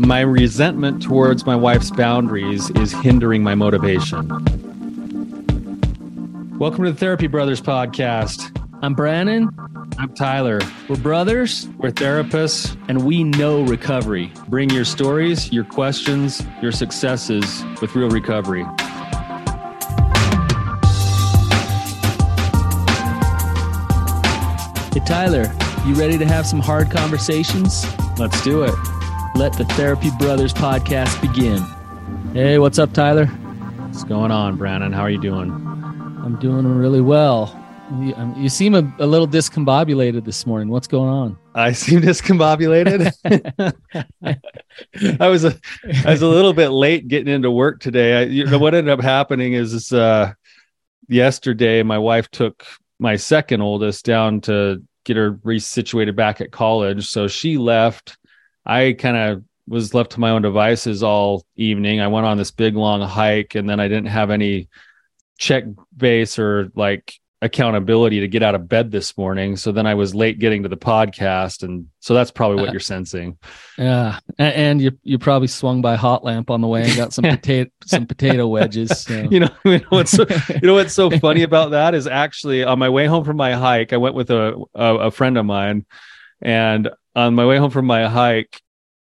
My resentment towards my wife's boundaries is hindering my motivation. Welcome to the Therapy Brothers podcast. I'm Brannon. I'm Tyler. We're brothers We're therapists. and we know recovery. Bring your stories, your questions, your successes with real recovery. Hey, Tyler, you ready to have some hard conversations? Let's do it. Let the Therapy Brothers podcast begin. Hey, what's up, Tyler? What's going on, Brannon? How are you doing? I'm doing really well. You, um, you seem a, a little discombobulated this morning. What's going on? I seem discombobulated. I was a, I was a little bit late getting into work today. I, you know, what ended up happening is, is uh, yesterday my wife took my second oldest down to get her resituated back at college. So she left. I kind of was left to my own devices all evening. I went on this big long hike and then I didn't have any check base or like accountability to get out of bed this morning. So then I was late getting to the podcast. And so that's probably what Uh, you're sensing. Yeah, A- and you you probably swung by Hot Lamp on the way and got some potato some potato wedges. So. You know, you know what's so, you know what's so funny about that is actually on my way home from my hike, I went with a, a a friend of mine, and on my way home from my hike,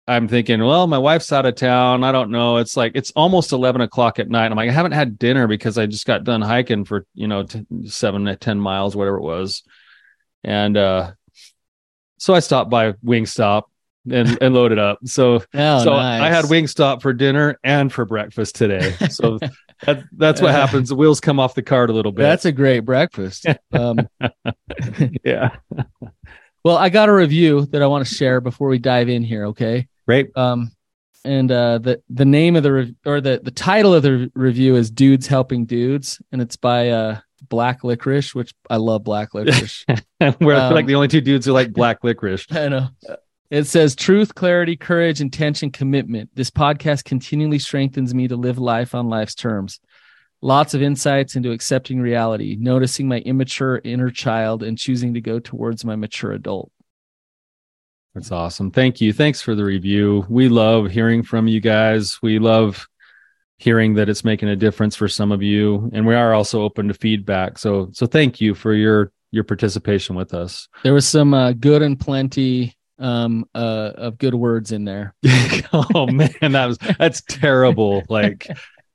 I'm thinking, well, my wife's out of town. I don't know. It's like it's almost eleven o'clock at night. I'm like, I haven't had dinner because I just got done hiking for you know t- seven to ten miles, whatever it was, and uh, so I stopped by Wingstop and and loaded up. So Oh, so nice. I had Wingstop for dinner and for breakfast today. So that, that's what happens. The wheels come off the cart a little bit. That's a great breakfast. Um, yeah. Well, I got a review that I want to share before we dive in here. Okay. Great. Um, and uh, the the name of the re- or the the title of the re- review is "Dudes Helping Dudes," and it's by uh, Black Licorice, which I love. Black Licorice. We're Um, like the only two dudes who like black licorice. I know. It says truth, clarity, courage, intention, commitment. This podcast continually strengthens me to live life on life's terms. Lots of insights into accepting reality, noticing my immature inner child, and choosing to go towards my mature adult. That's awesome. Thank you. Thanks for the review. We love hearing from you guys. We love hearing that it's making a difference for some of you, and we are also open to feedback. So so thank you for your your participation with us. There was some uh, good and plenty um, uh, of good words in there. oh man, that was that's terrible. Like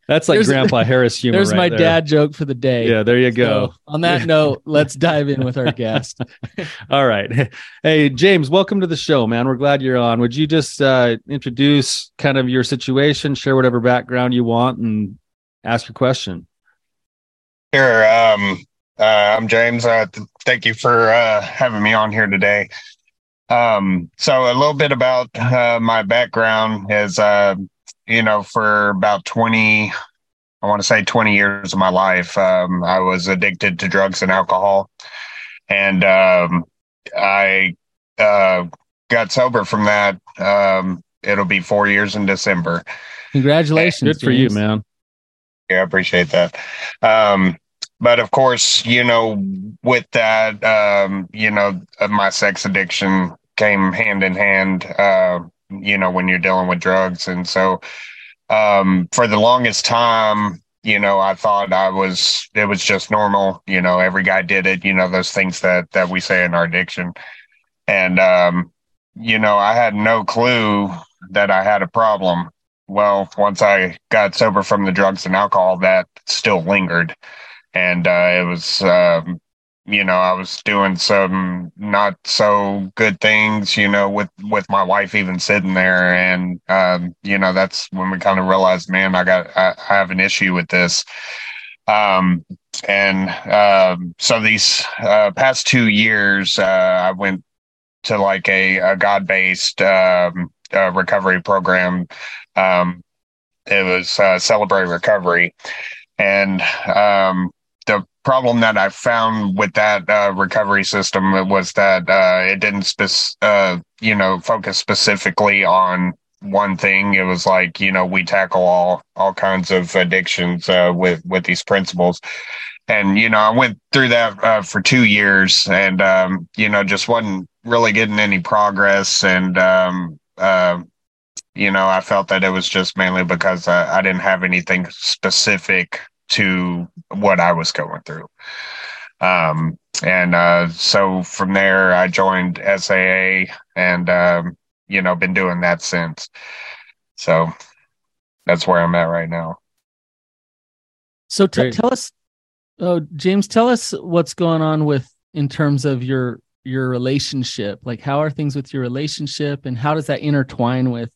that's like There's- Grandpa Harris humor. There's right my there. dad joke for the day. Yeah, there you go. So, on that note, let's dive in with our guest. All right. Hey, James, welcome to the show, man. We're glad you're on. Would you just uh, introduce kind of your situation, share whatever background you want, and ask your question? Sure. Um, uh, I'm James. Uh, th- thank you for uh, having me on here today. Um, so a little bit about uh, my background is, uh, you know, for about 20, I want to say 20 years of my life, um, I was addicted to drugs and alcohol. And um, I uh, got sober from that. Um, it'll be four years in December. Congratulations. Good for you, man. Yeah, I appreciate that. Um, but of course, you know, with that, um, you know, uh, my sex addiction came hand in hand, uh, you know, when you're dealing with drugs. And so, um, for the longest time, you know, I thought I was, it was just normal. You know, every guy did it, you know, those things that, that we say in our addiction. And, um, you know, I had no clue that I had a problem well, once I got sober from the drugs and alcohol, that still lingered. And uh, it was, um, you know, I was doing some not so good things, you know, with, with my wife even sitting there. And, um, you know, that's when we kind of realized, man, I got, I, I have an issue with this. Um, and um, so these uh, past two years, uh, I went to like a, a God based um, recovery program um, it was uh, Celebrate Recovery, and um, problem that I found with that uh, recovery system was that uh, it didn't uh, you know focus specifically on one thing. It was like you know we tackle all all kinds of addictions uh, with with these principles. And you know, I went through that uh, for two years, and um, you know, just wasn't really getting any progress. And um, uh, you know, I felt that it was just mainly because I didn't have anything specific to what I was going through. Um, and uh, so from there, I joined SAA and, um, you know, been doing that since. So that's where I'm at right now. So t- tell us, oh, James, tell us what's going on with in terms of your your relationship. Like, how are things with your relationship, and how does that intertwine with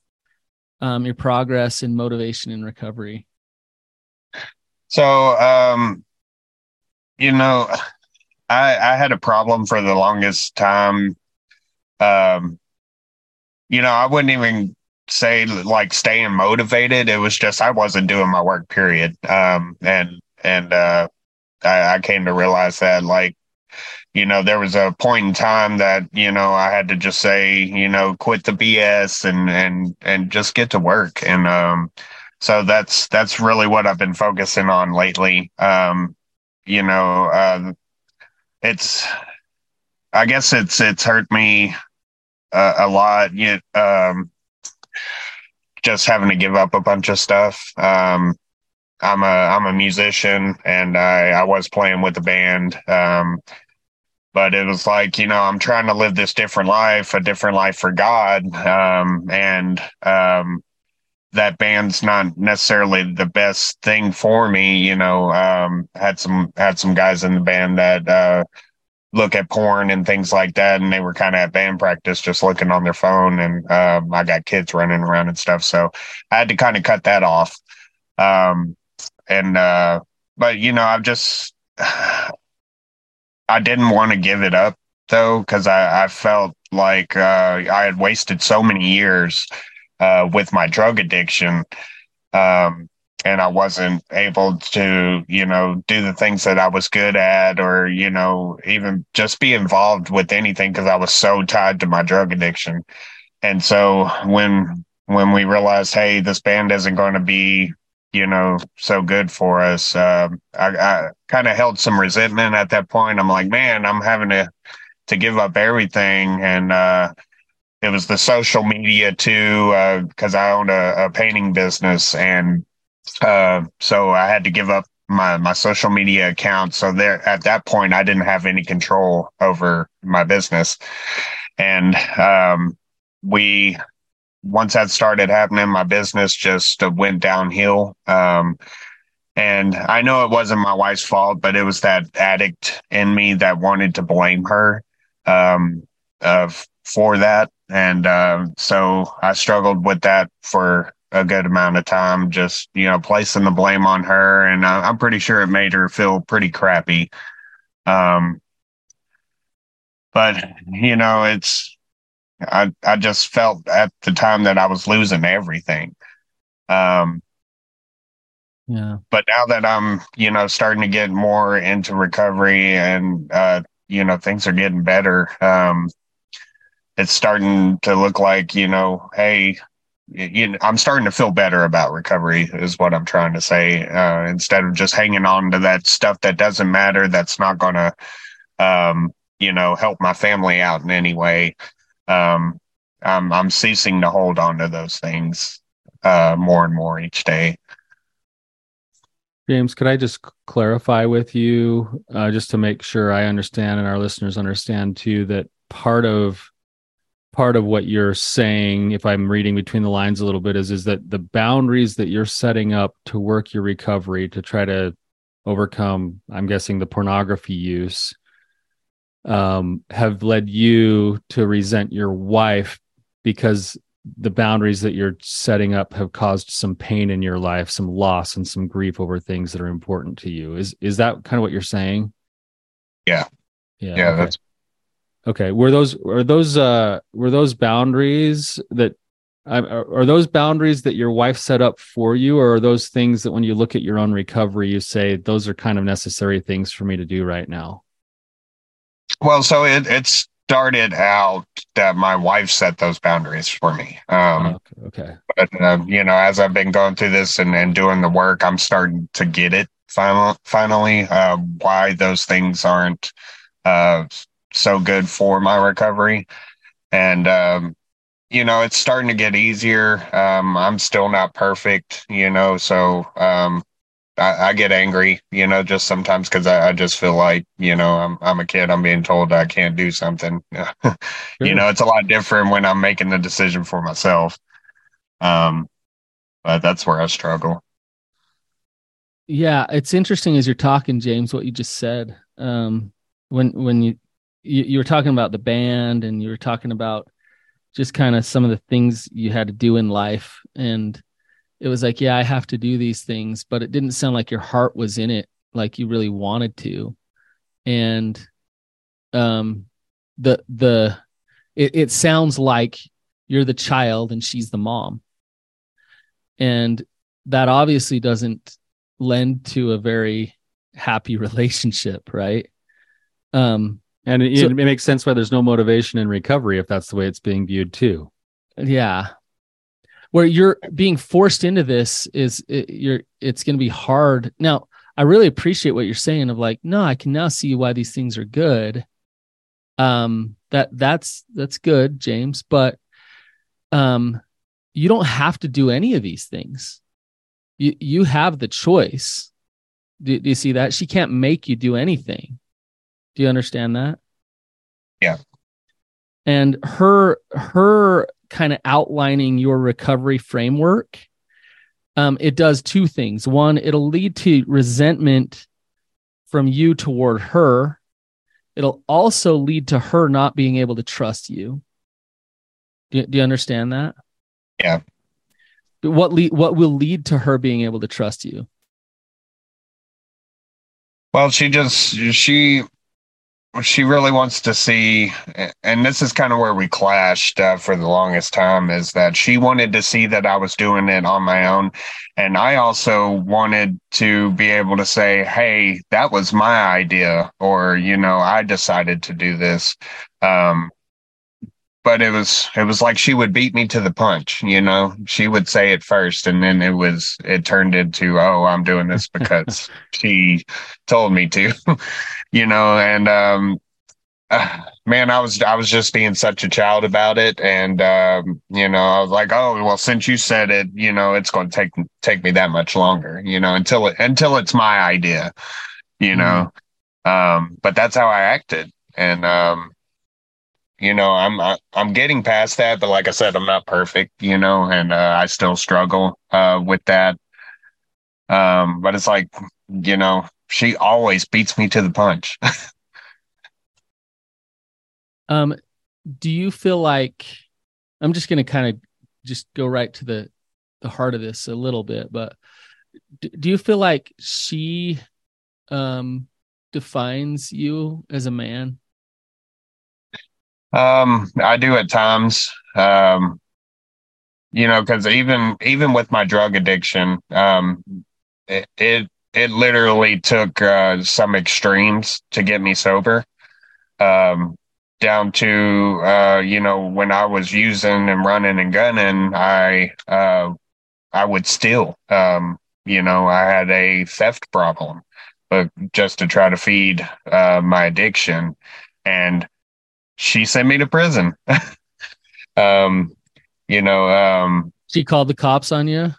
um, your progress and motivation and recovery? So, um, you know, I, I had a problem for the longest time. Um, you know, I wouldn't even say like staying motivated. It was just I wasn't doing my work. Period. Um, and and uh, I, I came to realize that like you know, there was a point in time that, you know, I had to just say, you know, quit the BS and, and, and just get to work. And, um, so that's, that's really what I've been focusing on lately. Um, you know, uh, it's, I guess it's, it's hurt me uh, a lot. You, um, just having to give up a bunch of stuff. Um, I'm a I'm a musician and I I was playing with the band. Um, but it was like you know i'm trying to live this different life a different life for god um, and um, that band's not necessarily the best thing for me you know um, had some had some guys in the band that uh, look at porn and things like that and they were kind of at band practice just looking on their phone and um, i got kids running around and stuff so i had to kind of cut that off. Um, and uh, but you know i've just I didn't want to give it up though because I, I felt like uh, I had wasted so many years uh, with my drug addiction, um, and I wasn't able to, you know, do the things that I was good at, or you know, even just be involved with anything because I was so tied to my drug addiction. And so when when we realized, hey, this band isn't going to be you know, so good for us. Uh, I, I kind of held some resentment at that point. I'm like, man, I'm having to to give up everything, and uh, it was the social media too, because uh, I owned a, a, painting business, and uh, so I had to give up my my social media account. So there, at that point, I didn't have any control over my business, and um, we once that started happening, my business just uh, went downhill. Um, and I know it wasn't my wife's fault, but it was that addict in me that wanted to blame her um, uh, for that. And uh, so I struggled with that for a good amount of time, just, you know, placing the blame on her. And uh, I'm pretty sure it made her feel pretty crappy. Um, but, you know, it's, I I just felt at the time that I was losing everything. Um, yeah. But now that I'm, you know, starting to get more into recovery and uh, you know, things are getting better. Um, it's starting to look like, you know, hey, you know, I'm starting to feel better about recovery is what I'm trying to say. Uh, instead of just hanging on to that stuff that doesn't matter, that's not going to, um, you know, help my family out in any way um, I'm I'm ceasing to hold on to those things uh, more and more each day. James, could I just clarify with you, uh, just to make sure I understand and our listeners understand too, that part of part of what you're saying, if I'm reading between the lines a little bit, is is that the boundaries that you're setting up to work your recovery to try to overcome, I'm guessing, the pornography use um, have led you to resent your wife because the boundaries that you're setting up have caused some pain in your life, some loss and some grief over things that are important to you. Is is that kind of what you're saying? Yeah. Yeah. Yeah, okay. that's okay. Were those were those uh were those boundaries that are those boundaries that your wife set up for you or are those things that when you look at your own recovery you say those are kind of necessary things for me to do right now well, so it, it started out that my wife set those boundaries for me. Um, oh, okay. But, uh, you know, as I've been going through this and, and doing the work, I'm starting to get it final, finally, uh, why those things aren't uh, so good for my recovery. And, um, you know, it's starting to get easier. Um, I'm still not perfect, you know, so um, I, I, get angry, you know, just sometimes because I, I, just feel like, you know, I'm I'm a kid. I'm being told I can't do something. sure. You know, it's a lot different when I'm making the decision for myself. Um, but that's where I struggle. Yeah, it's interesting as you're talking, James, what you just said. Um, when when you, you you were talking about the band and you were talking about just kind of some of the things you had to do in life. And it was like yeah i have to do these things but it didn't sound like your heart was in it like you really wanted to. And um the the it, it sounds like you're the child and she's the mom. And that obviously doesn't lend to a very happy relationship right? Um and it, so, it makes sense why there's no motivation in recovery if that's the way it's being viewed too. Yeah. Where you're being forced into this is it, you're it's going to be hard. Now, I really appreciate what you're saying of like, no, I can now see why these things are good. Um that that's that's good, James, but um you don't have to do any of these things. You you have the choice. Do, do you see that? She can't make you do anything do you understand that? Yeah. And her her kind of outlining your recovery framework um, it does two things. One, it'll lead to resentment from you toward her. It'll also lead to her not being able to trust you. Do, do you understand that? Yeah. What lead, what will lead to her being able to trust you? Well, she just she she really wants to see, and this is kind of where we clashed uh, for the longest time, is that she wanted to see that I was doing it on my own. And I also wanted to be able to say, hey, that was my idea, or, you know, I decided to do this. Um, but it was it was like she would beat me to the punch you know she would say it first and then it was it turned into oh i'm doing this because she told me to you know and um uh, man i was i was just being such a child about it. And um you know i was like oh well since you said it you know it's going to take take me that much longer you know until it until it's my idea you know. Mm-hmm. um but that's how i acted. And um you know i'm i'm getting past that but like i said i'm not perfect you know and uh, i still struggle uh, with that. Um but it's like you know she always beats me to the punch um do you feel like i'm just going to kind of just go right to the the heart of this a little bit but do, do you feel like she um defines you as a man um, I do at times. Um, you know, because even even with my drug addiction, um, it it, it literally took uh, some extremes to get me sober. Um, down to uh, you know when I was using and running and gunning, I uh, I would steal. Um, you know, I had a theft problem, but just to try to feed uh, my addiction, and she sent me to prison. um, you know, um, she called the cops on you.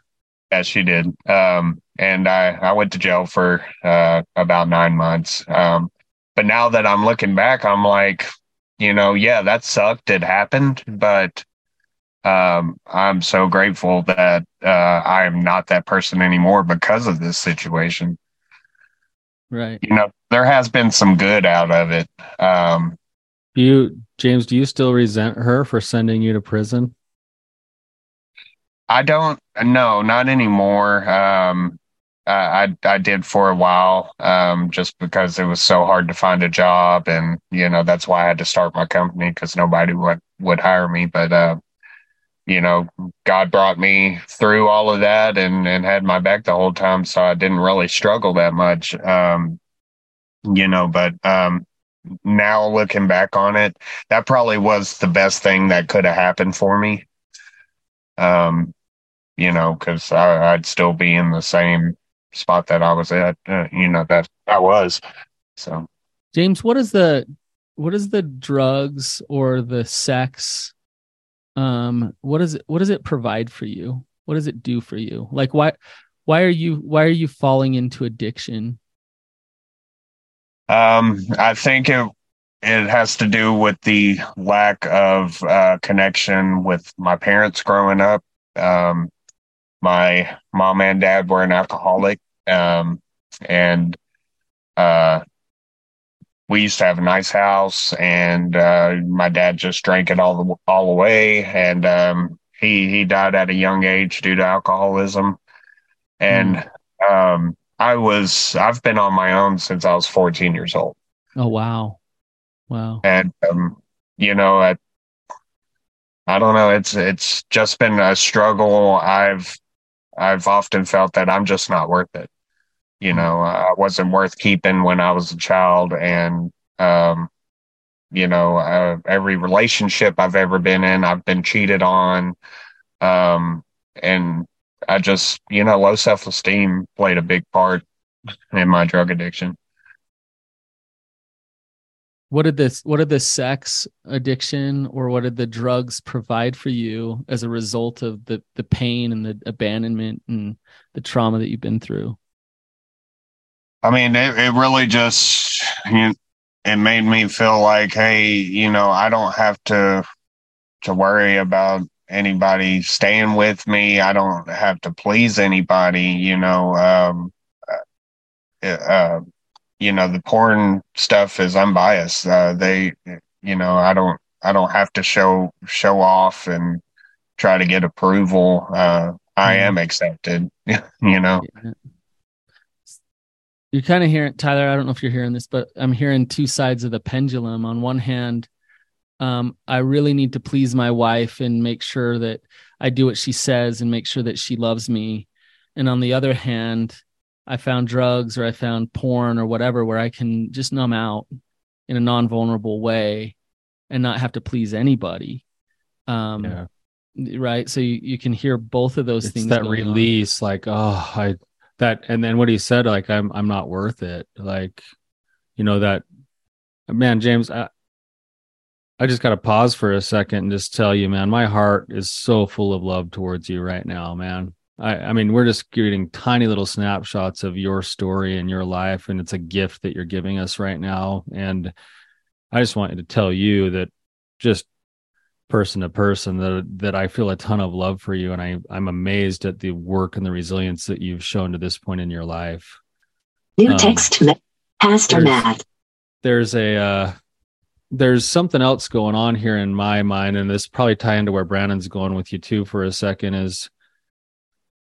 Yeah, she did. Um, and I, I went to jail for uh, about nine months. Um, but now that I'm looking back, I'm like, you know, yeah, that sucked. It happened, but um, I'm so grateful that uh, I am not that person anymore because of this situation. Right. You know, there has been some good out of it. Um, do you, James, do you still resent her for sending you to prison? I don't, no, not anymore. Um, I I did for a while, um, just because it was so hard to find a job, and you know that's why I had to start my company because nobody would would hire me. But uh, you know, God brought me through all of that and and had my back the whole time, so I didn't really struggle that much. Um, you know, but um, now looking back on it, that probably was the best thing that could have happened for me. Um, you know, because I'd still be in the same spot that I was at, uh, you know, that I was. So, James, what is the what is the drugs or the sex um what does it what does it provide for you? What does it do for you? Like why why are you why are you falling into addiction? Um i think it it has to do with the lack of uh, connection with my parents growing up. Um my mom and dad were an alcoholic um and uh we used to have a nice house and uh, my dad just drank it all the all away and um, he he died at a young age due to alcoholism and mm. um, I was I've been on my own since I was 14 years old. Oh wow. Wow. And um, you know I I don't know it's it's just been a struggle. I've I've often felt that I'm just not worth it you know I wasn't worth keeping when i was a child and um you know uh, every relationship i've ever been in i've been cheated on um and i just you know low self-esteem played a big part in my drug addiction what did this what did the sex addiction or what did the drugs provide for you as a result of the the pain and the abandonment and the trauma that you've been through I mean, it, it really just you, it made me feel like, hey, you know, I don't have to to worry about anybody staying with me. I don't have to please anybody. You know, um, uh, uh, you know, the porn stuff is unbiased. Uh, they, you know, I don't, I don't have to show show off and try to get approval. Uh, I mm-hmm. am accepted. you know. Yeah you're kind of hearing Tyler. I don't know if you're hearing this, but I'm hearing two sides of the pendulum. On one hand, um, I really need to please my wife and make sure that I do what she says and make sure that she loves me. And on the other hand, I found drugs or I found porn or whatever where I can just numb out in a non-vulnerable way and not have to please anybody. Um, yeah. Right. So you, you can hear both of those it's things. That release, on. like, oh, I that and then what he said like i'm i'm not worth it like you know that man james i i just got to pause for a second and just tell you man my heart is so full of love towards you right now man i i mean we're just getting tiny little snapshots of your story and your life and it's a gift that you're giving us right now and i just wanted to tell you that just person to person that that I feel a ton of love for you and I I'm amazed at the work and the resilience that you've shown to this point in your life. New um, text to Pastor there's, Matt. There's a uh there's something else going on here in my mind and this probably tie into where Brannon's going with you too for a second is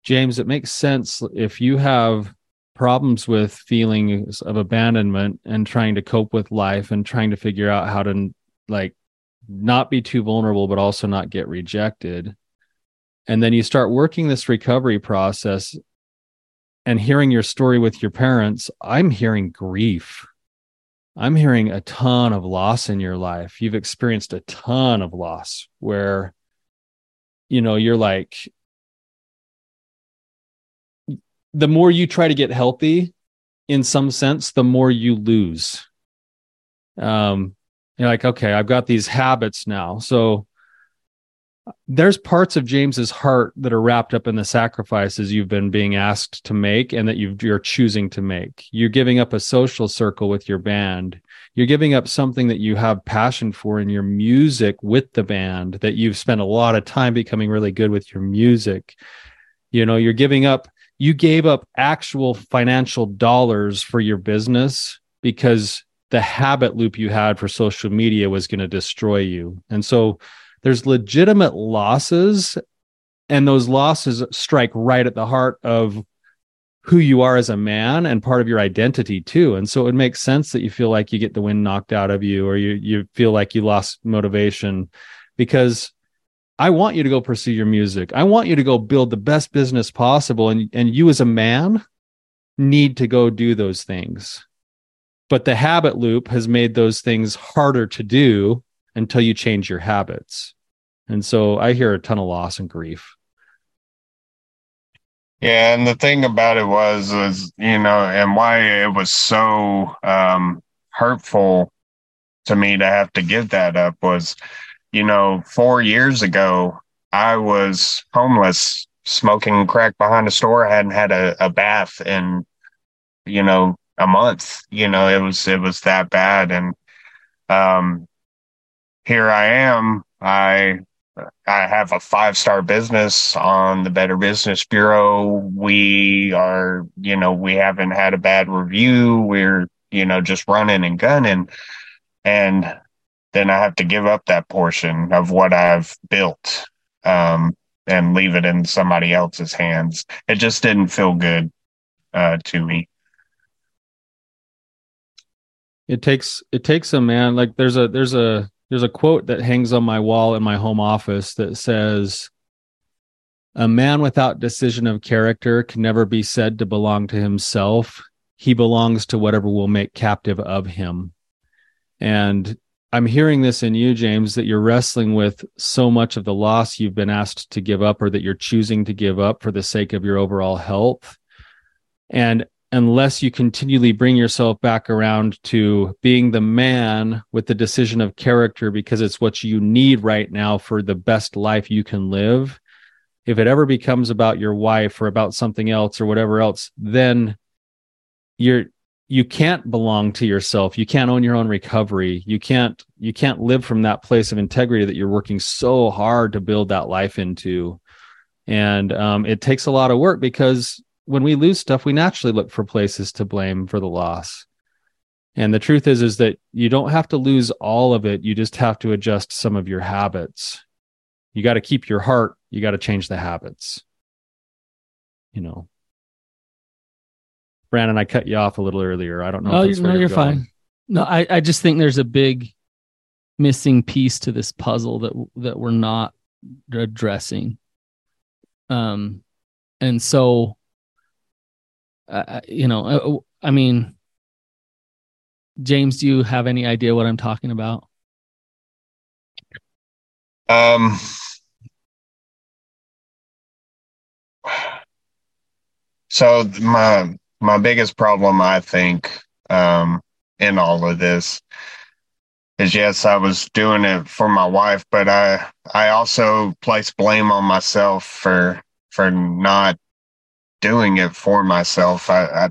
James it makes sense if you have problems with feelings of abandonment and trying to cope with life and trying to figure out how to like not be too vulnerable, but also not get rejected. And then you start working this recovery process and hearing your story with your parents. I'm hearing grief. I'm hearing a ton of loss in your life. You've experienced a ton of loss where, you know, you're like, the more you try to get healthy in some sense, the more you lose. Um, you're like, okay, I've got these habits now. So there's parts of James's heart that are wrapped up in the sacrifices you've been being asked to make and that you are choosing to make. You're giving up a social circle with your band. You're giving up something that you have passion for in your music with the band that you've spent a lot of time becoming really good with your music. You know, you're giving up, you gave up actual financial dollars for your business because the habit loop you had for social media was going to destroy you. And so there's legitimate losses, and those losses strike right at the heart of who you are as a man and part of your identity too. And so it makes sense that you feel like you get the wind knocked out of you or you you feel like you lost motivation because I want you to go pursue your music. I want you to go build the best business possible. And and you as a man need to go do those things. But the habit loop has made those things harder to do until you change your habits. And so i hear a ton of loss and grief. Yeah and the thing about it was was you know and why it was so um hurtful to me to have to give that up was you know, four years ago, I was homeless, smoking crack behind a store. I hadn't had a, a bath in, you know, a month. You know, it was it was that bad. And um here I am. I I have a five star business on the Better Business Bureau. We are, you know, we haven't had a bad review. We're, you know, just running and gunning. And then I have to give up that portion of what I've built um, and leave it in somebody else's hands. It just didn't feel good uh, to me. It takes it takes a man like there's a there's a there's a quote that hangs on my wall in my home office that says a man without decision of character can never be said to belong to himself. He belongs to whatever will make captive of him. And I'm hearing this in you, James, that you're wrestling with so much of the loss you've been asked to give up or that you're choosing to give up for the sake of your overall health. And unless you continually bring yourself back around to being the man with the decision of character because it's what you need right now for the best life you can live, if it ever becomes about your wife or about something else or whatever else, then you're you can't belong to yourself. You can't own your own recovery. You can't you can't live from that place of integrity that you're working so hard to build that life into. And um, it takes a lot of work because when we lose stuff we naturally look for places to blame for the loss. And the truth is is that you don't have to lose all of it. You just have to adjust some of your habits. You got to keep your heart. You got to change the habits. You know Brannon, I cut you off a little earlier. I don't know. Oh, you, no, you're, you're fine. No, I, I just think there's a big missing piece to this puzzle that that we're not addressing. Um, and so, uh, you know, I, I mean, James, do you have any idea what I'm talking about? Um, so my my biggest problem, I think, um, in all of this is yes, I was doing it for my wife, but I I also place blame on myself for for not doing it for myself. I I,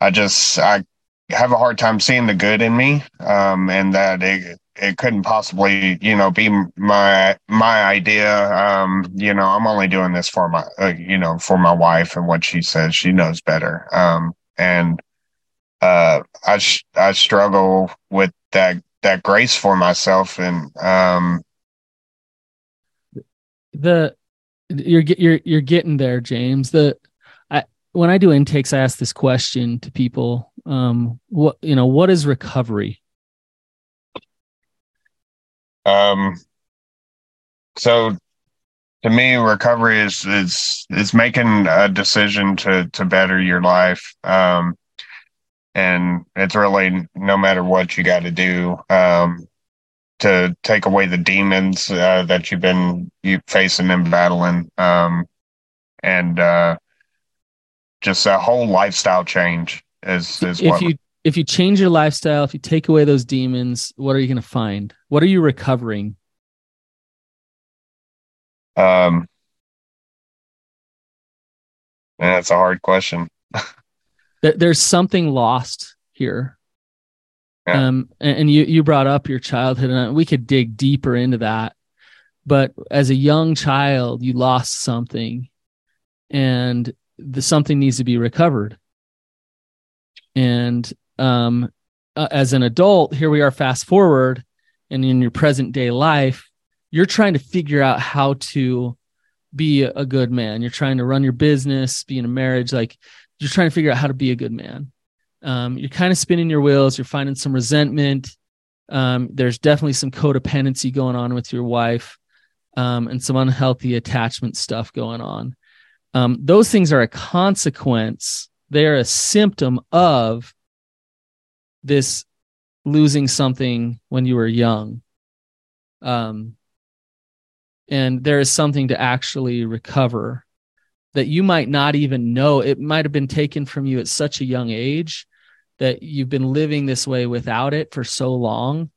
I just I have a hard time seeing the good in me, um, and that it it couldn't possibly, you know, be my my idea. Um, you know, I'm only doing this for my, uh, you know, for my wife and what she says. She knows better. Um, and uh, I sh- I struggle with that that grace for myself, and um, the you're you're you're getting there, James. The I when I do intakes, I ask this question to people. Um, what you know, what is recovery? Um, so to me, recovery is is is making a decision to to better your life. Um, and it's really no matter what you got to do um, to take away the demons uh, that you've been you facing and battling, um, and uh, just a whole lifestyle change is is if what you if you change your lifestyle, if you take away those demons, what are you going to find? What are you recovering? Um, that's a hard question. There's something lost here. Yeah. Um, and you you brought up your childhood, and we could dig deeper into that. But as a young child, you lost something, and the something needs to be recovered. And um, uh, as an adult, here we are, fast forward, and in your present day life, you're trying to figure out how to be a good man. You're trying to run your business, be in a marriage, like you're trying to figure out how to be a good man. Um, you're kind of spinning your wheels. You're finding some resentment. Um, there's definitely some codependency going on with your wife, um, and some unhealthy attachment stuff going on. Um, those things are a consequence. They are a symptom of this losing something when you were young. Um, and there is something to actually recover that you might not even know. It might have been taken from you at such a young age that you've been living this way without it for so long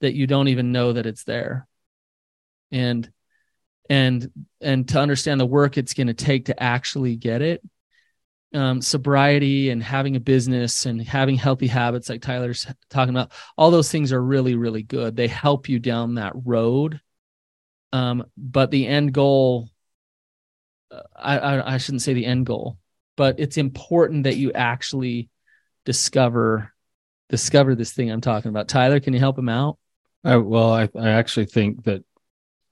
that you don't even know that it's there. and and and to understand the work it's going to take to actually get it um, sobriety and having a business and having healthy habits like tyler's talking about all those things are really really good. They help you down that road. Um, but the end goal uh, I, I i shouldn't say the end goal but it's important that you actually discover discover this thing i'm talking about. Tyler can you help him out? I, well I, I actually think that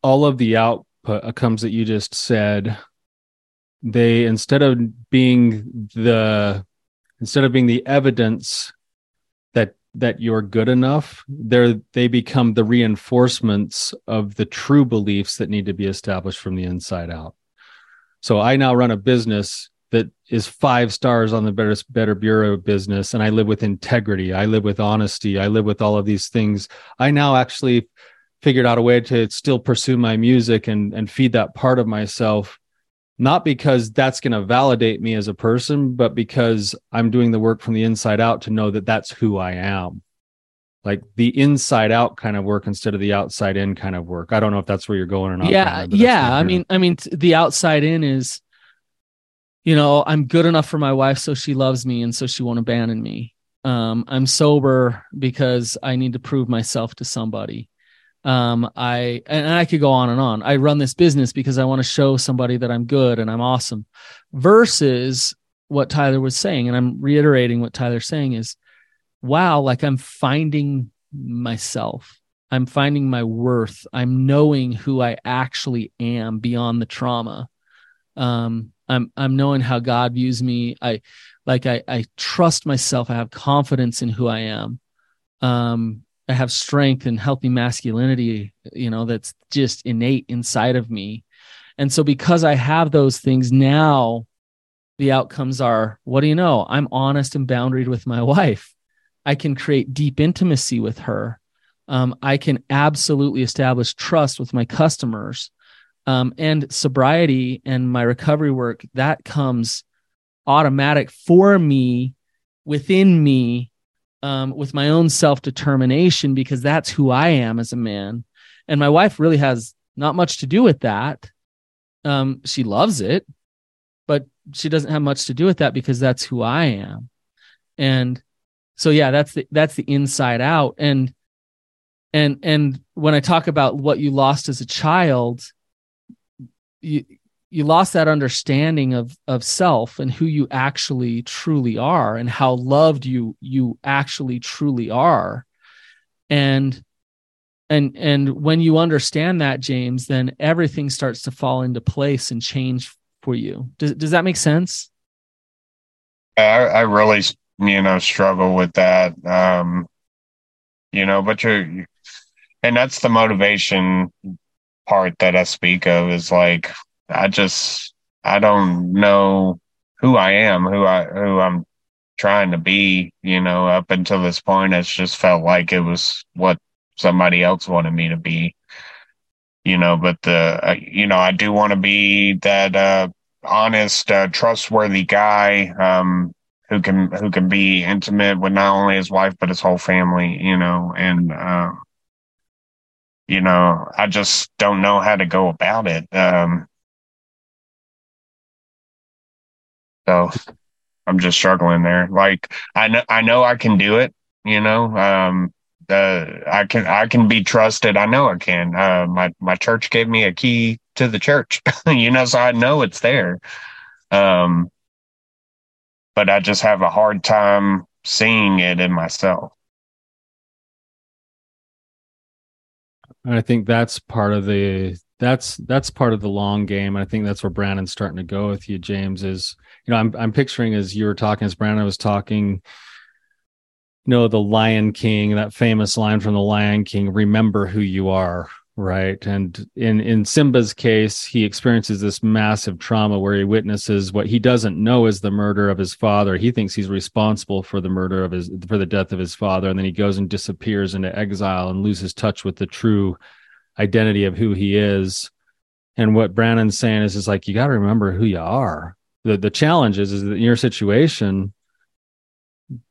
all of the output comes that you just said they instead of being the instead of being the evidence that that you're good enough they're they become the reinforcements of the true beliefs that need to be established from the inside out. So i now run a business that is five stars on the better better bureau business and i live with integrity. I live with honesty. I live with all of these things. I now actually figured out a way to still pursue my music and and feed that part of myself not because that's going to validate me as a person but because i'm doing the work from the inside out to know that that's who i am. Like the inside out kind of work instead of the outside in kind of work. I don't know if that's where you're going or not yeah yeah i mean i mean the outside in is you know i'm good enough for my wife so she loves me and so she won't abandon me. Um, i'm sober because i need to prove myself to somebody um i and i could go on and on. I run this business because i want to show somebody that i'm good and i'm awesome versus what tyler was saying. And i'm reiterating what tyler's saying is wow like i'm finding myself. I'm finding my worth. I'm knowing who i actually am beyond the trauma. Um i'm i'm knowing how god views me. I like i i trust myself. I have confidence in who i am. Um have strength and healthy masculinity, you know, that's just innate inside of me. And so because I have those things now, the outcomes are what do you know? I'm honest and boundaried with my wife. I can create deep intimacy with her. Um, I can absolutely establish trust with my customers. Um, and sobriety and my recovery work that comes automatic for me within me um, with my own self determination because that's who I am as a man. And my wife really has not much to do with that. Um, she loves it, but she doesn't have much to do with that because that's who I am. And so yeah, that's the that's the inside out. And and and when I talk about what you lost as a child, you you lost that understanding of of self and who you actually truly are and how loved you you actually truly are. And and and when you understand that james then everything starts to fall into place and change for you. Does, does that make sense? I, I really you know struggle with that um you know but you're and that's the motivation part that i speak of is like I just I don't know who I am, who I who I'm trying to be. You know, up until this point, it's just felt like it was what somebody else wanted me to be. You know, but the uh, you know I do want to be that uh, honest, uh, trustworthy guy um, who can who can be intimate with not only his wife but his whole family. You know, and uh, you know I just don't know how to go about it. Um, So I'm just struggling there. Like I know I know I can do it, you know. Um the I can I can be trusted. I know I can. Uh my my church gave me a key to the church, you know, so I know it's there. Um but I just have a hard time seeing it in myself. I think that's part of the that's that's part of the long game. I think that's where Brannon's starting to go with you, James. Is you know, I'm I'm picturing as you were talking, as Brannon was talking, you know, the Lion King, that famous line from the Lion King, remember who you are, right? And in in Simba's case, he experiences this massive trauma where he witnesses what he doesn't know is the murder of his father. He thinks he's responsible for the murder of his for the death of his father, and then he goes and disappears into exile and loses touch with the true identity of who he is. And what Brannon's saying is, is like you got to remember who you are the the challenge is, is that in your situation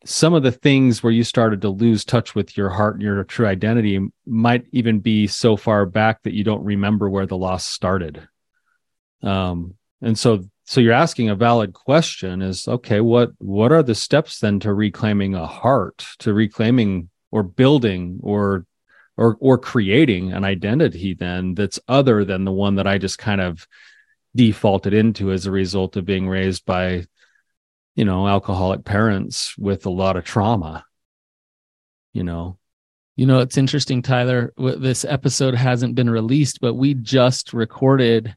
some of the things where you started to lose touch with your heart and your true identity might even be so far back that you don't remember where the loss started. Um and so so you're asking a valid question is okay what what are the steps then to reclaiming a heart to reclaiming or building or or or creating an identity then that's other than the one that I just kind of defaulted into as a result of being raised by you know alcoholic parents with a lot of trauma you know? You know it's interesting tyler this episode hasn't been released but we just recorded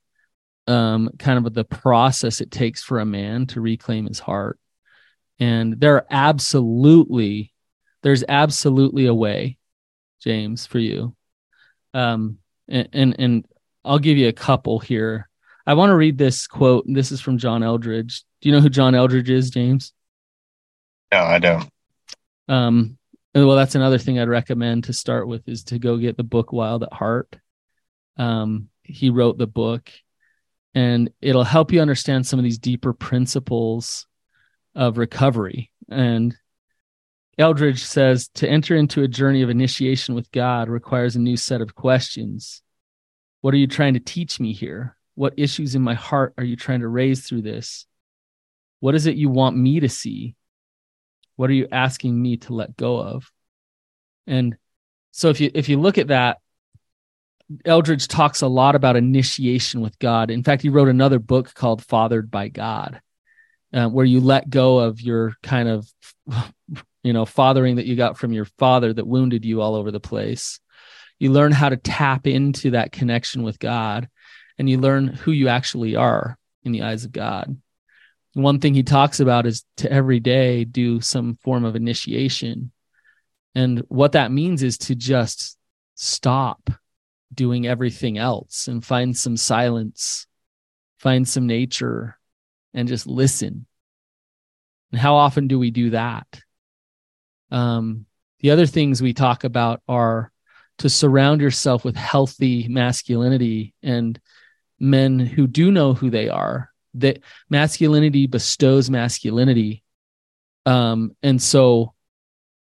um kind of the process it takes for a man to reclaim his heart. And there are absolutely there's absolutely a way james for you. Um and and, and i'll give you a couple here I want to read this quote. This is from John Eldredge. Do you know who John Eldredge is, James? No, I don't. Um, well, that's another thing I'd recommend to start with is to go get the book Wild at Heart. Um, he wrote the book, and it'll help you understand some of these deeper principles of recovery. And Eldredge says to enter into a journey of initiation with God requires a new set of questions. What are you trying to teach me here? What issues in my heart are you trying to raise through this? What is it you want me to see? What are you asking me to let go of? And so if you if you look at that, Eldredge talks a lot about initiation with God. In fact, he wrote another book called Fathered by God, uh, where you let go of your kind of, you know, fathering that you got from your father that wounded you all over the place. You learn how to tap into that connection with God and you learn who you actually are in the eyes of God. One thing he talks about is to every day do some form of initiation. And what that means is to just stop doing everything else and find some silence, find some nature, and just listen. And how often do we do that? Um, the other things we talk about are to surround yourself with healthy masculinity and men who do know who they are that masculinity bestows masculinity. Um and so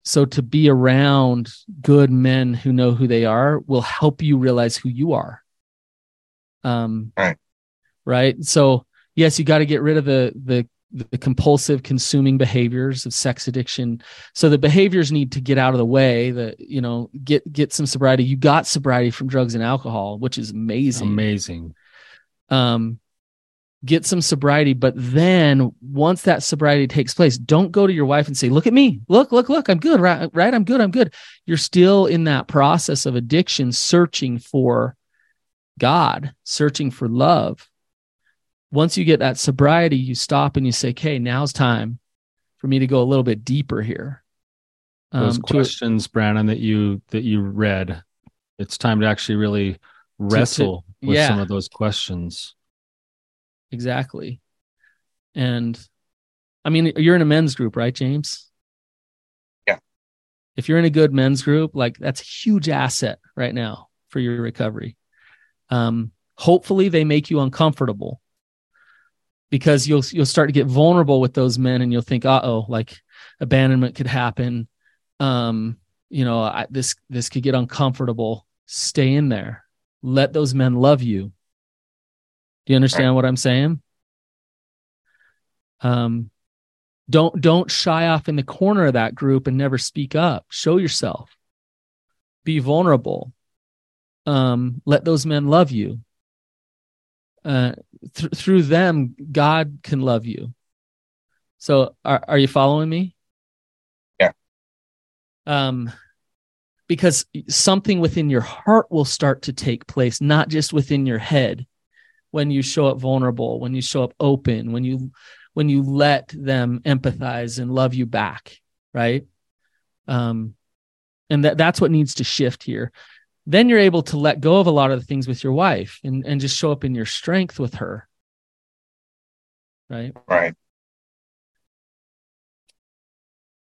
so to be around good men who know who they are will help you realize who you are. Um right. Right? So yes you got to get rid of the the the compulsive consuming behaviors of sex addiction. So the behaviors need to get out of the way that you know get get some sobriety. You got sobriety from drugs and alcohol which is amazing. Amazing um, get some sobriety. But then once that sobriety takes place, don't go to your wife and say, look at me, look, look, look, I'm good, right? Right. I'm good. I'm good. You're still in that process of addiction, searching for God, searching for love. Once you get that sobriety, you stop and you say, okay, now's time for me to go a little bit deeper here. Those um, questions, to, Brannon, that you that you read, it's time to actually really wrestle to, to, with yeah. some of those questions. Exactly. And I mean, you're in a men's group, right, James? Yeah. If you're in a good men's group, like that's a huge asset right now for your recovery. Um, hopefully they make you uncomfortable because you'll you'll start to get vulnerable with those men and you'll think, uh oh, like abandonment could happen. Um, you know, I, this this could get uncomfortable. Stay in there let those men love you. Do you understand what I'm saying? Um, don't don't shy off in the corner of that group and never speak up. Show yourself. Be vulnerable. Um, let those men love you. Uh, th- through them, God can love you. So, are are you following me? Yeah. Um, because something within your heart will start to take place, not just within your head. When you show up vulnerable, when you show up open, when you when you let them empathize and love you back, right? Um, and that that's what needs to shift here. Then you're able to let go of a lot of the things with your wife and and just show up in your strength with her. Right. Right.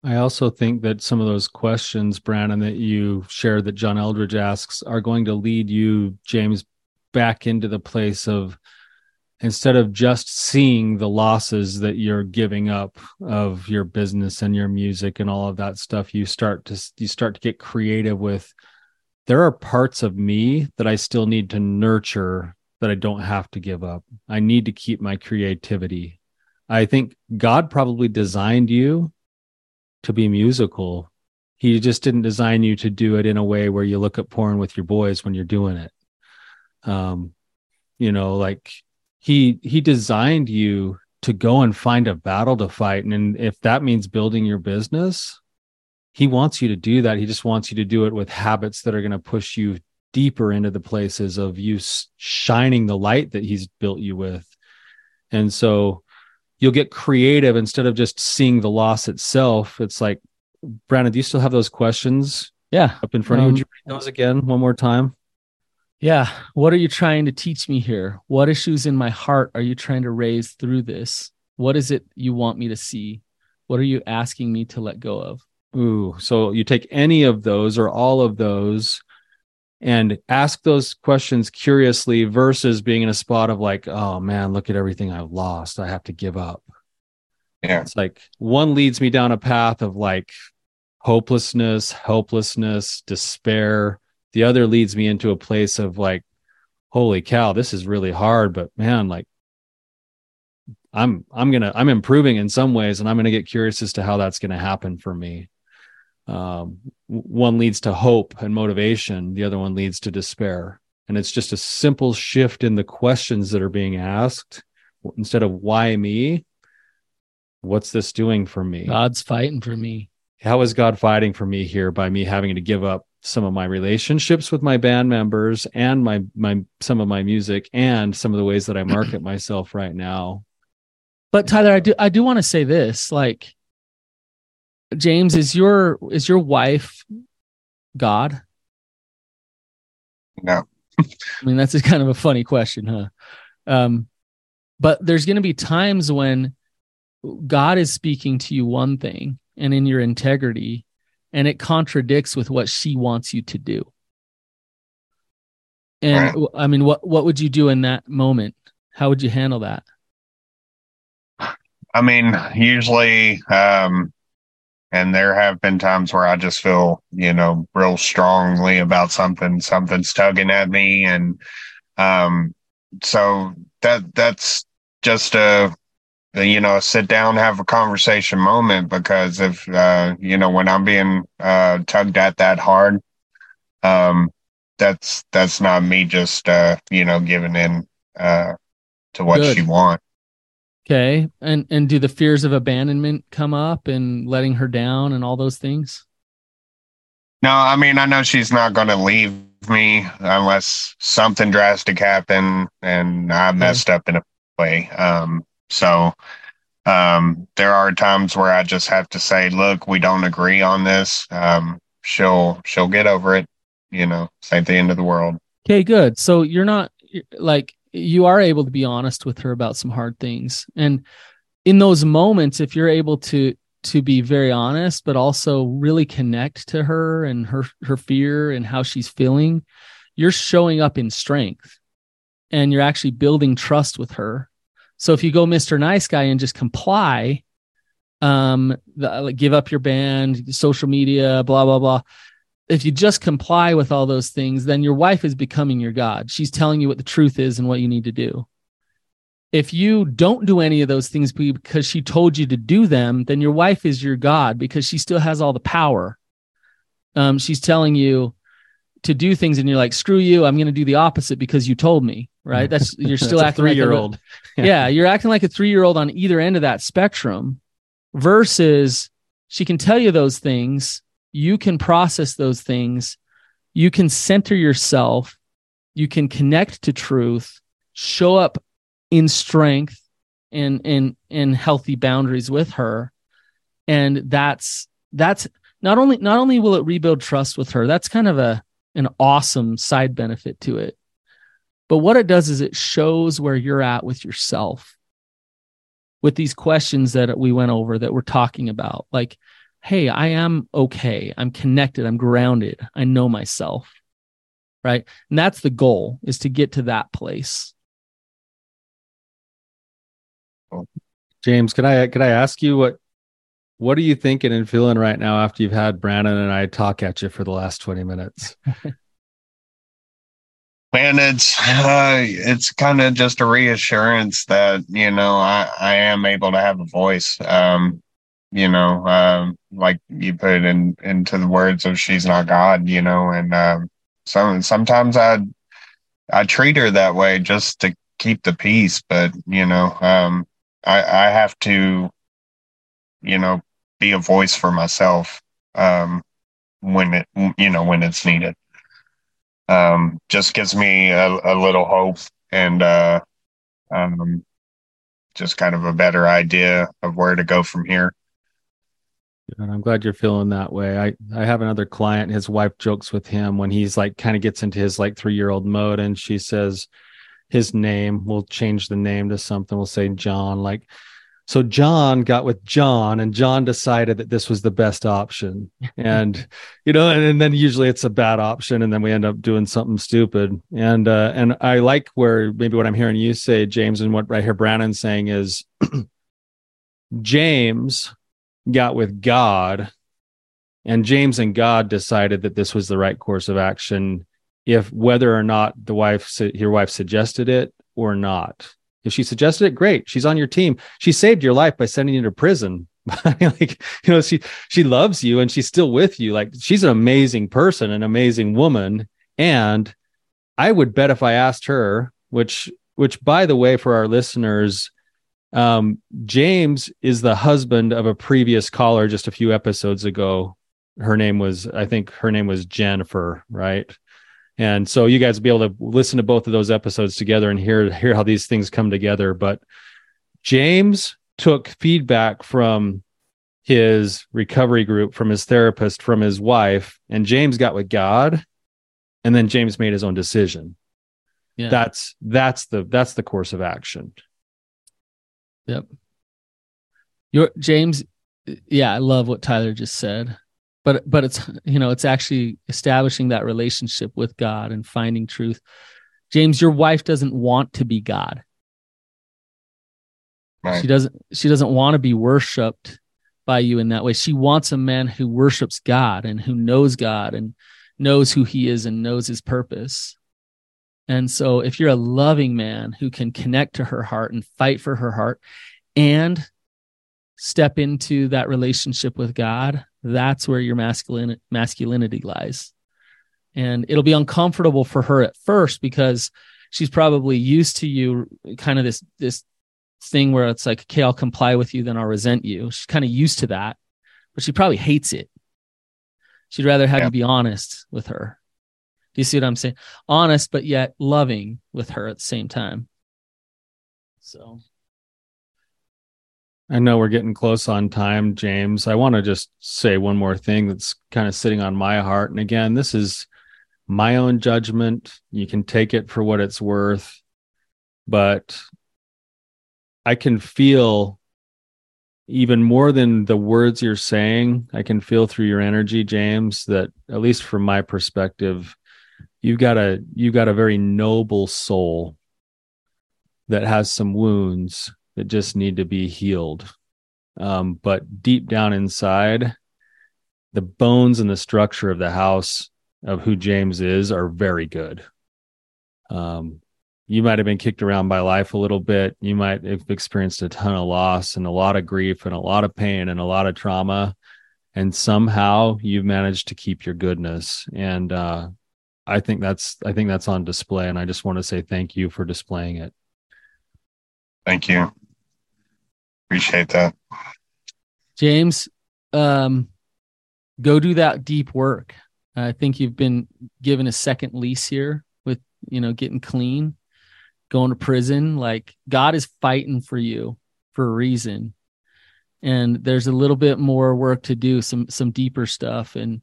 I also think that some of those questions, Brannon, that you shared that John Eldredge asks are going to lead you, James, back into the place of instead of just seeing the losses that you're giving up of your business and your music and all of that stuff you start to you start to get creative with there are parts of me that I still need to nurture that I don't have to give up. I need to keep my creativity. I think God probably designed you to be musical. He just didn't design you to do it in a way where you look at porn with your boys when you're doing it. Um, you know, like he he designed you to go and find a battle to fight and if that means building your business he wants you to do that he just wants you to do it with habits that are going to push you deeper into the places of you shining the light that he's built you with and so you'll get creative instead of just seeing the loss itself it's like brannon do you still have those questions yeah up in front um, of you would you read those again one more time yeah. What are you trying to teach me here? What issues in my heart are you trying to raise through this? What is it you want me to see? What are you asking me to let go of? Ooh, so you take any of those or all of those and ask those questions curiously versus being in a spot of like, oh man, look at everything I've lost. I have to give up. Yeah. It's like one leads me down a path of like hopelessness, helplessness, despair the other leads me into a place of like holy cow this is really hard but man like i'm i'm gonna i'm improving in some ways and i'm gonna get curious as to how that's gonna happen for me um, one leads to hope and motivation the other one leads to despair. And it's just a simple shift in the questions that are being asked. Instead of why me what's this doing for me? God's fighting for me. How is god fighting for me here by me having to give up some of my relationships with my band members and my my some of my music and some of the ways that I market myself right now. But Tyler, I do I do want to say this like James is your is your wife God? No. I mean that's a kind of a funny question, huh? Um but there's going to be times when God is speaking to you one thing and in your integrity and it contradicts with what she wants you to do. And I mean, what what would you do in that moment? How would you handle that? I mean, usually, um, and there have been times where I just feel, you know, real strongly about something. Something's tugging at me, and um, so that that's just a you know, sit down, have a conversation moment because if, uh, you know, when I'm being, uh, tugged at that hard, um, that's, that's not me just, uh, you know, giving in, uh, to what Good. she wants. Okay. And, and do the fears of abandonment come up and letting her down and all those things? No, I mean, I know she's not going to leave me unless something drastic happened and I messed okay. up in a way. Um, so um, there are times where I just have to say, "Look, we don't agree on this." Um, she'll she'll get over it. You know, it's at the end of the world. Okay, good. So you're not like you are able to be honest with her about some hard things, and in those moments, if you're able to to be very honest, but also really connect to her and her her fear and how she's feeling, you're showing up in strength, and you're actually building trust with her so if you go Mr. Nice Guy and just comply, um, the, like give up your band, social media, blah blah blah. If you just comply with all those things, then your wife is becoming your god. She's telling you what the truth is and what you need to do. If you don't do any of those things because she told you to do them, then your wife is your god because she still has all the power. Um, she's telling you to do things, and you're like, "Screw you! I'm going to do the opposite because you told me." right? That's you're still That's acting three year old. yeah. yeah, you're acting like a three year old on either end of that spectrum. Versus, she can tell you those things. You can process those things. You can center yourself. You can connect to truth. Show up in strength and in and healthy boundaries with her, and that's that's not only not only will it rebuild trust with her. That's kind of a an awesome side benefit to it but what it does is it shows where you're at with yourself with these questions that we went over that we're talking about. Like, hey, I am okay. I'm connected. I'm grounded. I know myself. Right. And that's the goal is to get to that place. James, can I can I ask you what what are you thinking and feeling right now after you've had Brannon and I talk at you for the last 20 minutes? Man, it's uh, it's kind of just a reassurance that you know I I am able to have a voice. Um, you know, um, like you put it in into the words of "She's not God," you know, and um, some sometimes I I treat her that way just to keep the peace, but you know, um, I I have to, you know, be a voice for myself um, when it you know when it's needed um, just gives me a, a little hope and uh, um, just kind of a better idea of where to go from here. And I'm glad you're feeling that way. I, I have another client, his wife jokes with him when he's like kind of gets into his like three year old mode and she says his name, we'll change the name to something. We'll say John, like so John got with John and John decided that this was the best option. And, you know, and, and, then usually it's a bad option and then we end up doing something stupid. And, uh, and I like where maybe what I'm hearing you say, James, and what I hear Brannon saying is James got with God and James and God decided that this was the right course of action if whether or not the wife, your wife suggested it or not if she suggested it, great. She's on your team. She saved your life by sending you to prison. like, you know, she she loves you and she's still with you. Like she's an amazing person, an amazing woman. And I would bet if I asked her, which which by the way, for our listeners, um, James is the husband of a previous caller just a few episodes ago. Her name was, I think her name was Jennifer, right? And so you guys will be able to listen to both of those episodes together and hear hear how these things come together. But James took feedback from his recovery group, from his therapist, from his wife, and James got with God, and then James made his own decision. Yeah. That's that's the that's the course of action. Yep. Your James, yeah, I love what Tyler just said but but it's you know it's actually establishing that relationship with god and finding truth james your wife doesn't want to be god right. she doesn't she doesn't want to be worshiped by you in that way she wants a man who worships god and who knows god and knows who he is and knows his purpose and so if you're a loving man who can connect to her heart and fight for her heart and step into that relationship with god that's where your masculine masculinity lies. And it'll be uncomfortable for her at first because she's probably used to you kind of this this thing where it's like okay i'll comply with you then i'll resent you. She's kind of used to that but she probably hates it. She'd rather have yeah. you be honest with her do you see what i'm saying honest but yet loving with her at the same time so I know we're getting close on time, James. I want to just say one more thing that's kind of sitting on my heart. And again, this is my own judgment. You can take it for what it's worth, but I can feel even more than the words you're saying. I can feel through your energy, James, that at least from my perspective, you've got a you've got a very noble soul that has some wounds that just need to be healed. Um, but deep down inside, the bones and the structure of the house of who James is are very good. Um, you might have been kicked around by life a little bit. You might have experienced a ton of loss and a lot of grief and a lot of pain and a lot of trauma. And somehow you've managed to keep your goodness. And uh, I think that's I think that's on display. And I just want to say thank you for displaying it. Thank you. Appreciate that. James, um, go do that deep work. I think you've been given a second lease here with, you know, getting clean, going to prison. Like God is fighting for you for a reason. And there's a little bit more work to do, some some deeper stuff. And,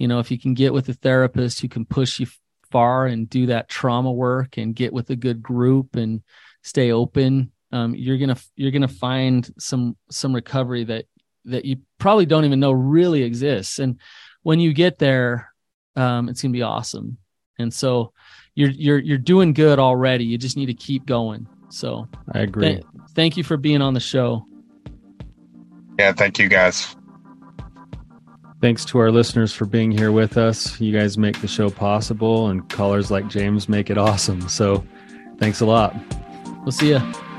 you know, if you can get with a therapist who can push you far and do that trauma work and get with a good group and stay open um, you're gonna you're gonna find some some recovery that that you probably don't even know really exists. And when you get there, um, it's gonna be awesome. And so you're you're you're doing good already. You just need to keep going. So I agree. Th- thank you for being on the show. Yeah, thank you guys. Thanks to our listeners for being here with us. You guys make the show possible, and callers like James make it awesome. So, thanks a lot. We'll see you.